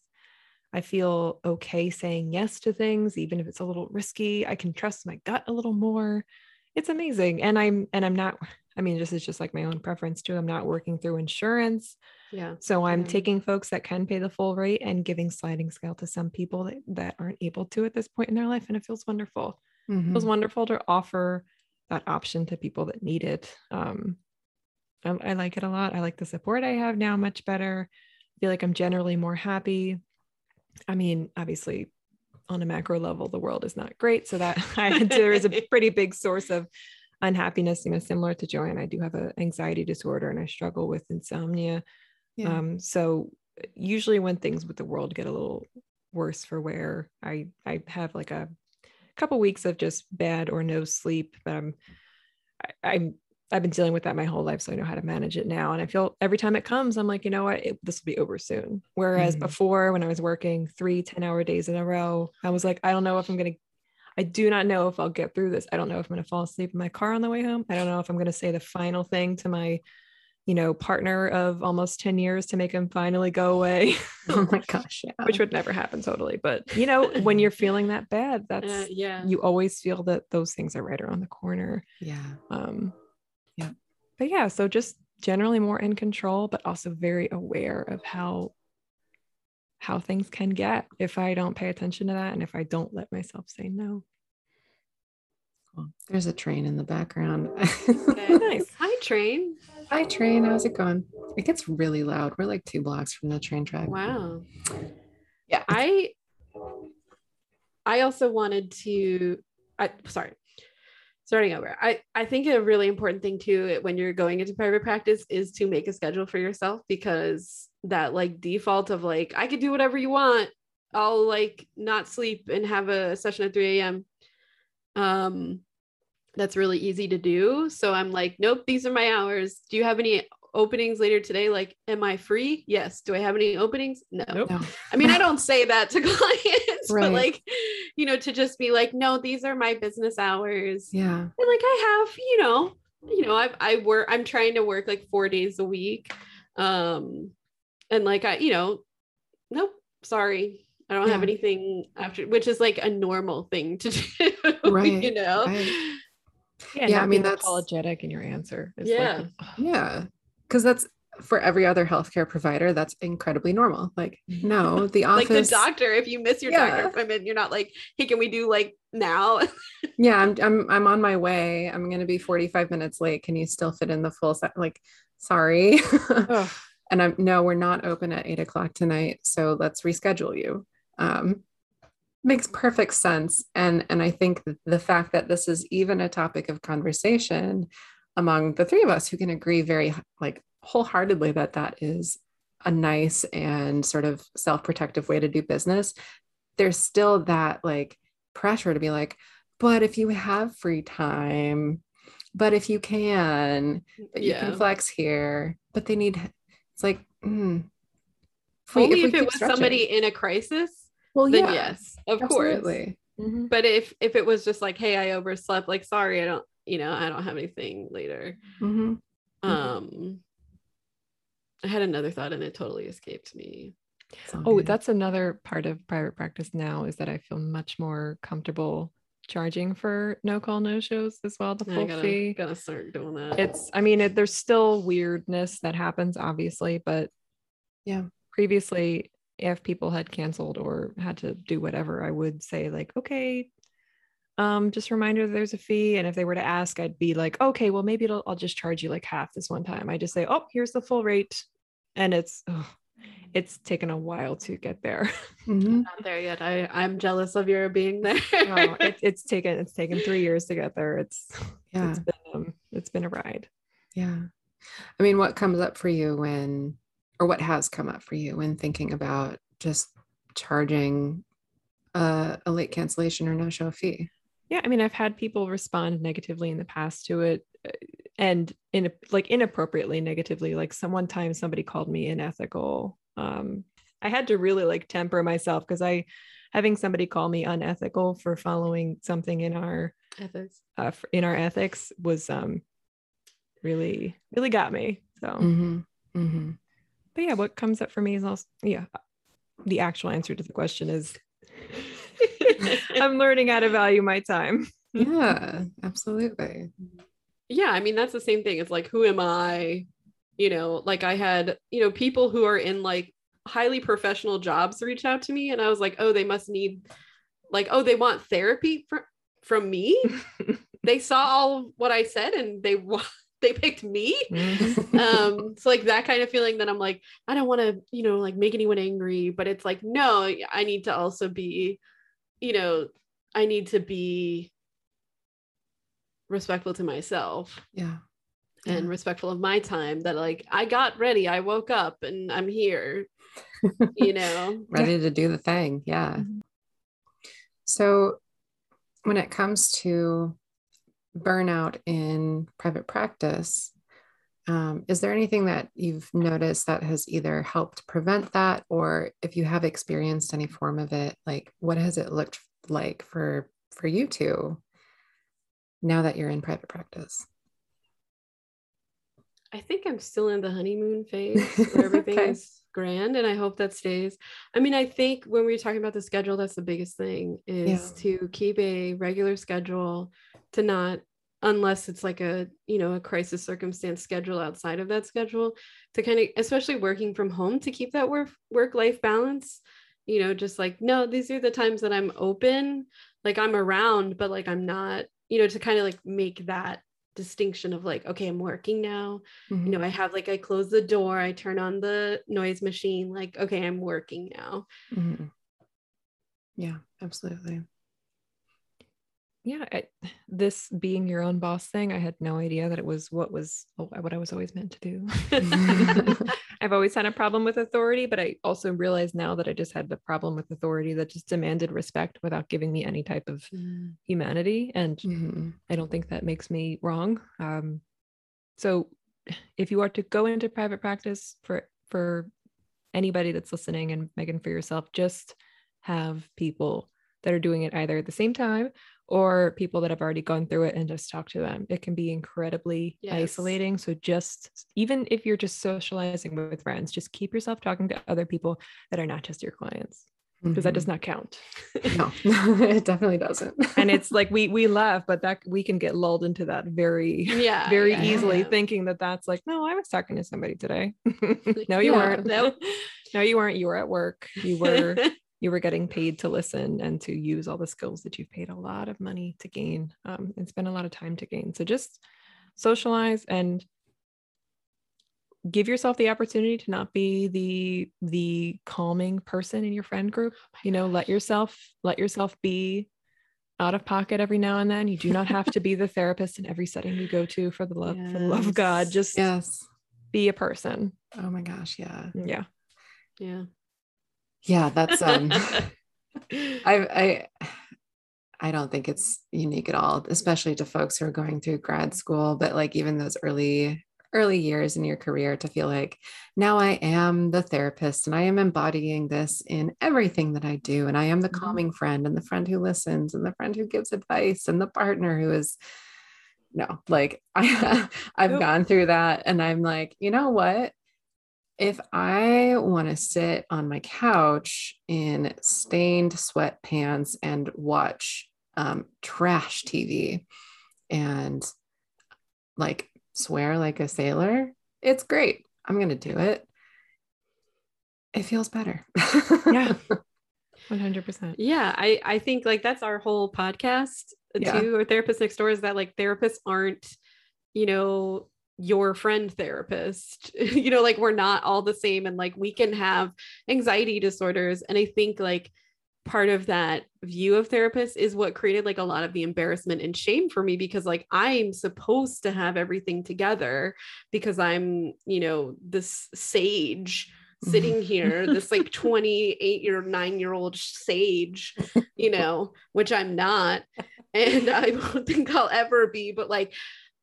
I feel okay saying yes to things even if it's a little risky. I can trust my gut a little more. It's amazing. And I'm and I'm not I mean this is just like my own preference too. I'm not working through insurance. yeah So I'm Yeah. taking folks that can pay the full rate and giving sliding scale to some people that, that aren't able to at this point in their life and it feels wonderful it was Mhm. wonderful to offer that option to people that need it. Um, I, I like it a lot. I like the support I have now much better. I feel like I'm generally more happy. I mean, obviously, on a macro level, the world is not great, so that I, there is a pretty big source of unhappiness. You know, similar to Joanne, I do have an anxiety disorder and I struggle with insomnia. Yeah. Um, so usually when things with the world get a little worse for wear, I I have like a couple weeks of just bad or no sleep. But I'm I, I'm I've been dealing with that my whole life, so I know how to manage it now. And I feel every time it comes, I'm like, you know what, it, this will be over soon. Whereas Mhm. before, when I was working three 10 hour days in a row, I was like, I don't know if I'm going to, I do not know if I'll get through this. I don't know if I'm going to fall asleep in my car on the way home. I don't know if I'm going to say the final thing to my, you know, partner of almost 10 years to make him finally go away, oh my gosh, yeah. which would never happen totally. But, you know, when you're feeling that bad, that's, Uh, yeah. you always feel that those things are right around the corner. yeah. Um, Yeah. But yeah, so just generally more in control, but also very aware of how how things can get if I don't pay attention to that and if I don't let myself say no. Cool. There's a train in the background. Okay. Nice. Hi, train. Hi, train. How's it going? It gets really loud. We're like two blocks from the train track. Wow. Yeah. I I also wanted to I sorry. Starting over. I I think a really important thing too when you're going into private practice is to make a schedule for yourself because that like default of like I could do whatever you want. I'll like not sleep and have a session at 3 a.m. Um that's really easy to do. So I'm like, nope, these are my hours. Do you have any openings later today? Like, am I free? Yes. Do I have any openings? No. Nope. No. I mean, I don't say that to clients, Right. but like, you know, to just be like, no, these are my business hours. Yeah. And like I have, you know, you know, I've I work, I'm trying to work like four days a week. Um, and like I, you know, nope, sorry. I don't have anything after, which is like a normal thing to do, Right, you know? right. Yeah, Yeah, I mean, that's- apologetic in your answer. is Yeah. Like, Yeah. Because that's for every other healthcare provider, that's incredibly normal. Like, no, the Like office. the doctor, if you miss your Yeah. doctor appointment, you're not like, hey, can we do like now? yeah, I'm, I'm, I'm on my way. I'm going to be 45 minutes late. Can you still fit in the full set? Like, sorry. Ugh. and I'm, no, we're not open at eight o'clock tonight. So let's reschedule you. Um, makes perfect sense. And, and I think the fact that this is even a topic of conversation among the three of us who can agree very like wholeheartedly that that is a nice and sort of self-protective way to do business there's still that like pressure to be like but if you have free time but if you can but you can flex here but they need it's like mm, if Only we if, it was stretching- somebody in a crisis, well then yeah yes, of course. absolutely Mhm. But if if it was just like, hey, I overslept, like, sorry, I don't, you know, I don't have anything later. Mhm. Mhm. Um, I had another thought and it totally escaped me. Oh, good. that's another part of private practice now is that I feel much more comfortable charging for no call, no shows as well, the I full gotta fee. gotta start doing that. it's i mean it, there's still weirdness that happens obviously but Yeah. previously if people had canceled or had to do whatever i would say like okay um just a reminder that there's a fee and if they were to ask i'd be like okay well maybe it'll, i'll just charge you like half this one time i just say oh here's the full rate and it's ugh, it's taken a while to get there Mhm. not there yet. I I'm jealous of your being there. oh, it, it's taken it's taken three years to get there it's yeah it's been um, it's been a ride Yeah. I mean, what comes up for you when, or what has come up for you when thinking about just charging a, a late cancellation or no show fee? Yeah, I mean, I've had people respond negatively in the past to it, uh, and in like inappropriately negatively. Like some one time, somebody called me unethical. Um, I had to really like temper myself because I, having somebody call me unethical for following something in our Ethics. uh, in our ethics was um, really really got me. So, Mm-hmm. Mm-hmm. But yeah, what comes up for me is also yeah, the actual answer to the question is. I'm learning how to value my time. Yeah, absolutely. yeah i mean that's the same thing it's like who am i you know like i had you know people who are in like highly professional jobs reach out to me and i was like oh they must need like oh they want therapy fr- from me they saw all what i said and they wa- they picked me Mhm. um so like that kind of feeling that i'm like i don't want to you know like make anyone angry but it's like no i need to also be you know i need to be respectful to myself yeah. and Yeah. respectful of my time that like I got ready, I woke up and I'm here, you know. Ready to do the thing. Yeah. Mhm. So when it comes to burnout in private practice, um, is there anything that you've noticed that has either helped prevent that, or if you have experienced any form of it, like what has it looked like for for you two now that you're in private practice? I think I'm still in the honeymoon phase where everything okay. Grand and I hope that stays. I mean, I think when we are talking about the schedule, that's the biggest thing is yeah. to keep a regular schedule, to not unless it's like a you know a crisis circumstance schedule outside of that schedule to kind of especially working from home to keep that work work life balance you know just like no these are the times that i'm open like i'm around but like i'm not you know to kind of like make that distinction of like okay i'm working now mm-hmm. you know i have like i close the door i turn on the noise machine like okay i'm working now mm-hmm. yeah absolutely yeah I, this being your own boss thing i had no idea that it was what was what i was always meant to do i've always had a problem with authority but i also realize now that i just had the problem with authority that just demanded respect without giving me any type of mm. humanity and mm-hmm. i don't think that makes me wrong um, so if you are to go into private practice for for anybody that's listening and megan for yourself just have people that are doing it either at the same time or people that have already gone through it and just talk to them. It can be incredibly yes. isolating. So just even if you're just socializing with friends, just keep yourself talking to other people that are not just your clients. Because mm-hmm. that does mm-hmm. not count. no, it definitely doesn't. and it's like we we laugh, but that we can get lulled into that very, yeah, very yeah, easily, yeah. thinking that that's like, no, I was talking to somebody today. no, you weren't. No, no, you weren't. You were at work. You were you were getting paid to listen and to use all the skills that you've paid a lot of money to gain um, and spend a lot of time to gain. So just socialize and give yourself the opportunity to not be the the calming person in your friend group. You know, let yourself let yourself be out of pocket every now and then. You do not have to be the therapist in every setting you go to for the love yes. for the love of God. Just yes. be a person. Oh my gosh, yeah. Yeah. Yeah. Yeah, that's um I I I don't think it's unique at all, especially to folks who are going through grad school, but like even those early early years in your career to feel like now I am the therapist and I am embodying this in everything that I do and I am the mm-hmm. calming friend and the friend who listens and the friend who gives advice and the partner who is no, like I I've nope. gone through that and I'm like, you know what? If I want to sit on my couch in stained sweatpants and watch um, trash TV and like swear like a sailor, it's great. I'm going to do it. It feels better. yeah. 100%. Yeah. I, I think like that's our whole podcast yeah. too, or Therapist Next Door is that like therapists aren't, you know, your friend therapist you know like we're not all the same and like we can have anxiety disorders and i think like part of that view of therapists is what created like a lot of the embarrassment and shame for me because like I'm supposed to have everything together because I'm, you know, this sage sitting here, this like 28 year, nine year old sage, you know, which I'm not. And I don't think I'll ever be, but like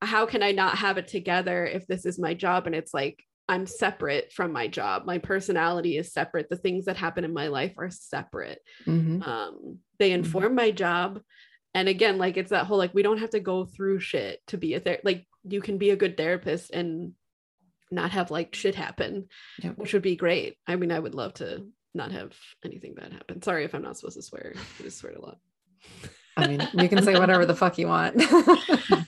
how can I not have it together if this is my job? And it's like, I'm separate from my job. My personality is separate. The things that happen in my life are separate. Mm-hmm. Um, they mm-hmm. inform mm-hmm. my job. And again, like it's that whole like we don't have to go through shit to be a ther- like you can be a good therapist and not have like shit happen, yep. which would be great. I mean, I would love to not have anything bad happen. Sorry if I'm not supposed to swear. I just swear a lot. I mean, you can say whatever the fuck you want.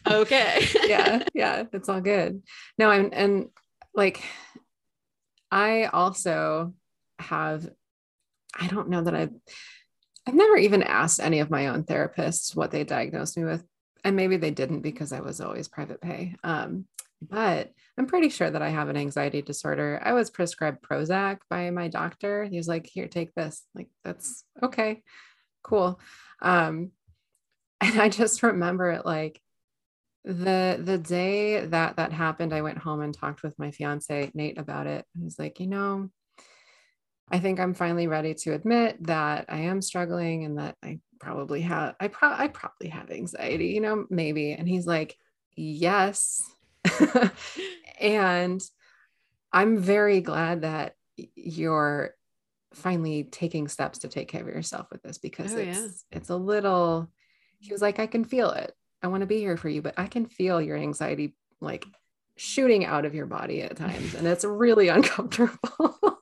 okay. yeah, yeah, it's all good. No, I'm and like I also have I don't know that I've I've never even asked any of my own therapists what they diagnosed me with. And maybe they didn't because I was always private pay. Um, but I'm pretty sure that I have an anxiety disorder. I was prescribed Prozac by my doctor. He was like, here, take this. Like, that's okay, cool. Um, and I just remember it like the the day that that happened, I went home and talked with my fiance Nate about it. I was like, you know, I think I'm finally ready to admit that I am struggling and that I probably have I pro I probably have anxiety, you know, maybe. And he's like, yes. and I'm very glad that you're finally taking steps to take care of yourself with this because Oh, it's yeah. it's a little he was like, I can feel it. I want to be here for you, but I can feel your anxiety like shooting out of your body at times. And it's really uncomfortable.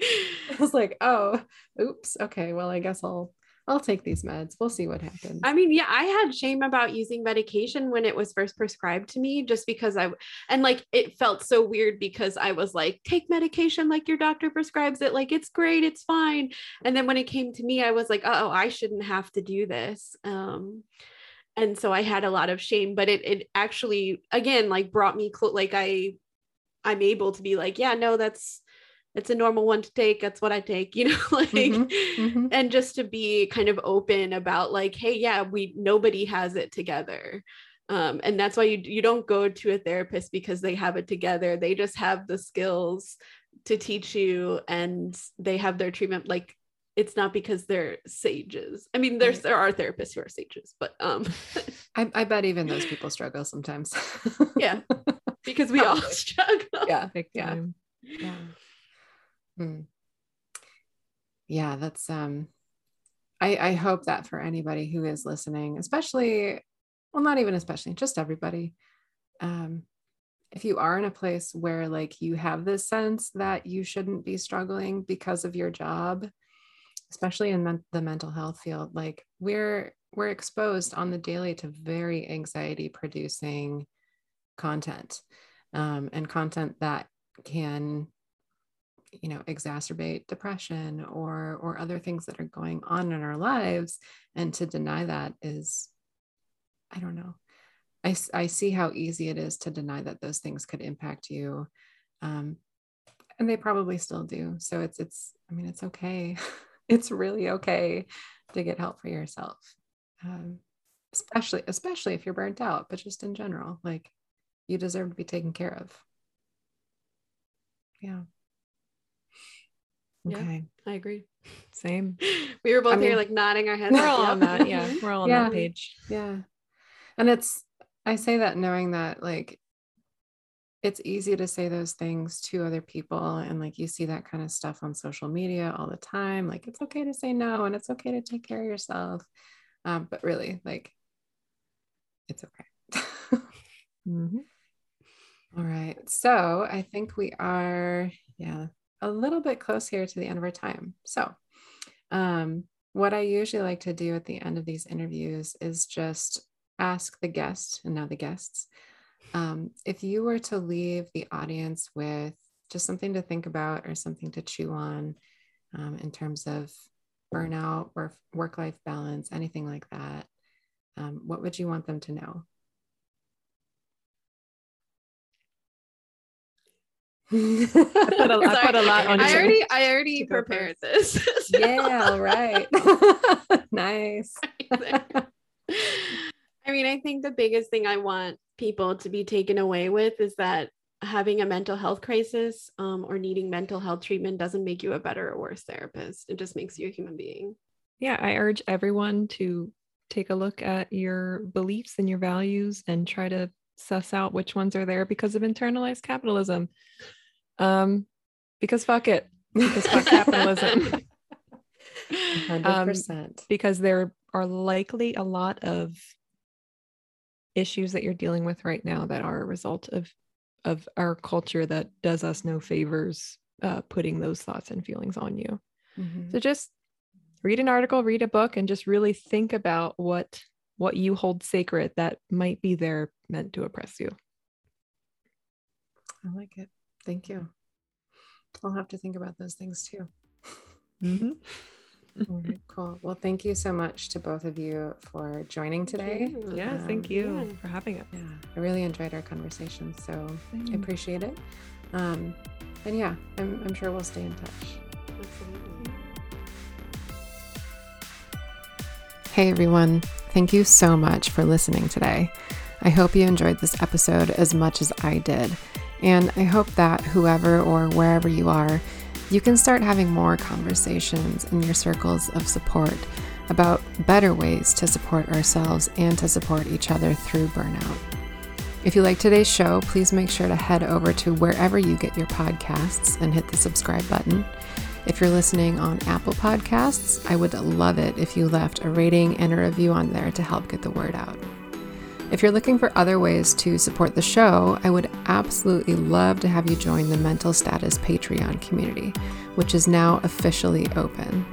I was like, oh, oops. Okay. Well, I guess I'll I'll take these meds. We'll see what happens. I mean, yeah, I had shame about using medication when it was first prescribed to me, just because I, and like it felt so weird because I was like, take medication like your doctor prescribes it, like it's great, it's fine. And then when it came to me, I was like, oh, I shouldn't have to do this. Um, and so I had a lot of shame, but it it actually again like brought me close. Like I, I'm able to be like, yeah, no, that's it's a normal one to take. That's what I take, you know, like Mhm, mhm. and just to be kind of open about like hey yeah we nobody has it together um, and that's why you you don't go to a therapist because they have it together they just have the skills to teach you and they have their treatment like it's not because they're sages i mean there's there are therapists who are sages but um I, I bet even those people struggle sometimes. yeah because we all struggle yeah. Yeah. Yeah. Hmm. Yeah, that's um I I hope that for anybody who is listening, especially well not even especially, just everybody. Um if you are in a place where like you have this sense that you shouldn't be struggling because of your job, especially in men- the mental health field, like we're we're exposed on the daily to very anxiety producing content um, and content that can you know exacerbate depression or or other things that are going on in our lives and to deny that is i don't know. I, I see how easy it is to deny that those things could impact you um, and they probably still do. So it's it's i mean it's okay. It's really okay to get help for yourself um, especially especially if you're burnt out but just in general like you deserve to be taken care of. Yeah Yeah. okay i agree Same. we were both I here mean, like nodding our heads We're all on that. Yeah. We're all on Yeah. that page. Yeah. And it's, I say that knowing that like it's easy to say those things to other people. And like you see that kind of stuff on social media all the time. Like it's okay to say no and it's okay to take care of yourself. Um, but really, like, it's okay. Mhm. all right. So I think we are, yeah, a little bit close here to the end of our time. So, um, what I usually like to do at the end of these interviews is just ask the guest and now the guests um, if you were to leave the audience with just something to think about or something to chew on um, in terms of burnout or work life balance, anything like that, um, what would you want them to know? Put a- I put a lot on I you already I already prepared this. So- yeah, right. nice. I mean, I think the biggest thing I want people to be taken away with is that having a mental health crisis um, or needing mental health treatment doesn't make you a better or worse therapist. It just makes you a human being. Yeah. I urge everyone to take a look at your beliefs and your values and try to suss out which ones are there because of internalized capitalism. Um, because fuck it. Because fuck capitalism. 100%. because there are likely a lot of issues that you're dealing with right now that are a result of of our culture that does us no favors uh, putting those thoughts and feelings on you Mhm. so just read an article read a book and just really think about what what you hold sacred that might be there meant to oppress you I like it. Thank you. I'll have to think about those things too. Right, cool. Well, thank you so much to both of you for joining today. yeah thank Um, you yeah. for having us Yeah, I really enjoyed our conversation, so I appreciate it. Um, and yeah, I'm, I'm sure we'll stay in touch. Absolutely. Hey everyone, thank you so much for listening today. I hope you enjoyed this episode as much as I did. And I hope that whoever or wherever you are, you can start having more conversations in your circles of support about better ways to support ourselves and to support each other through burnout. If you like today's show, please make sure to head over to wherever you get your podcasts and hit the subscribe button. If you're listening on Apple Podcasts, I would love it if you left a rating and a review on there to help get the word out. If you're looking for other ways to support the show, I would absolutely love to have you join the Mental Status Patreon community, which is now officially open.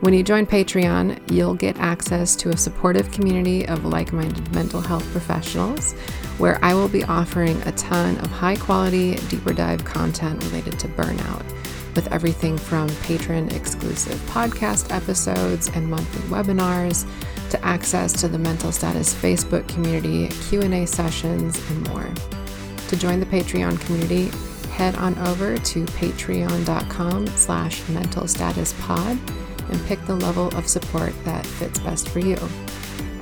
When you join Patreon, you'll get access to a supportive community of like minded mental health professionals where I will be offering a ton of high quality, deeper dive content related to burnout, with everything from patron exclusive podcast episodes and monthly webinars to access to the mental status Facebook community, Q&A sessions, and more. To join the Patreon community, head on over to patreon.com slash mental status pod and pick the level of support that fits best for you.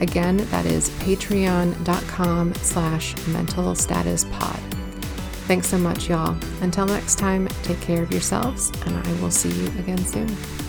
Again, that is patreon.com slash mental status pod. Thanks so much, y'all. Until next time, take care of yourselves, and I will see you again soon.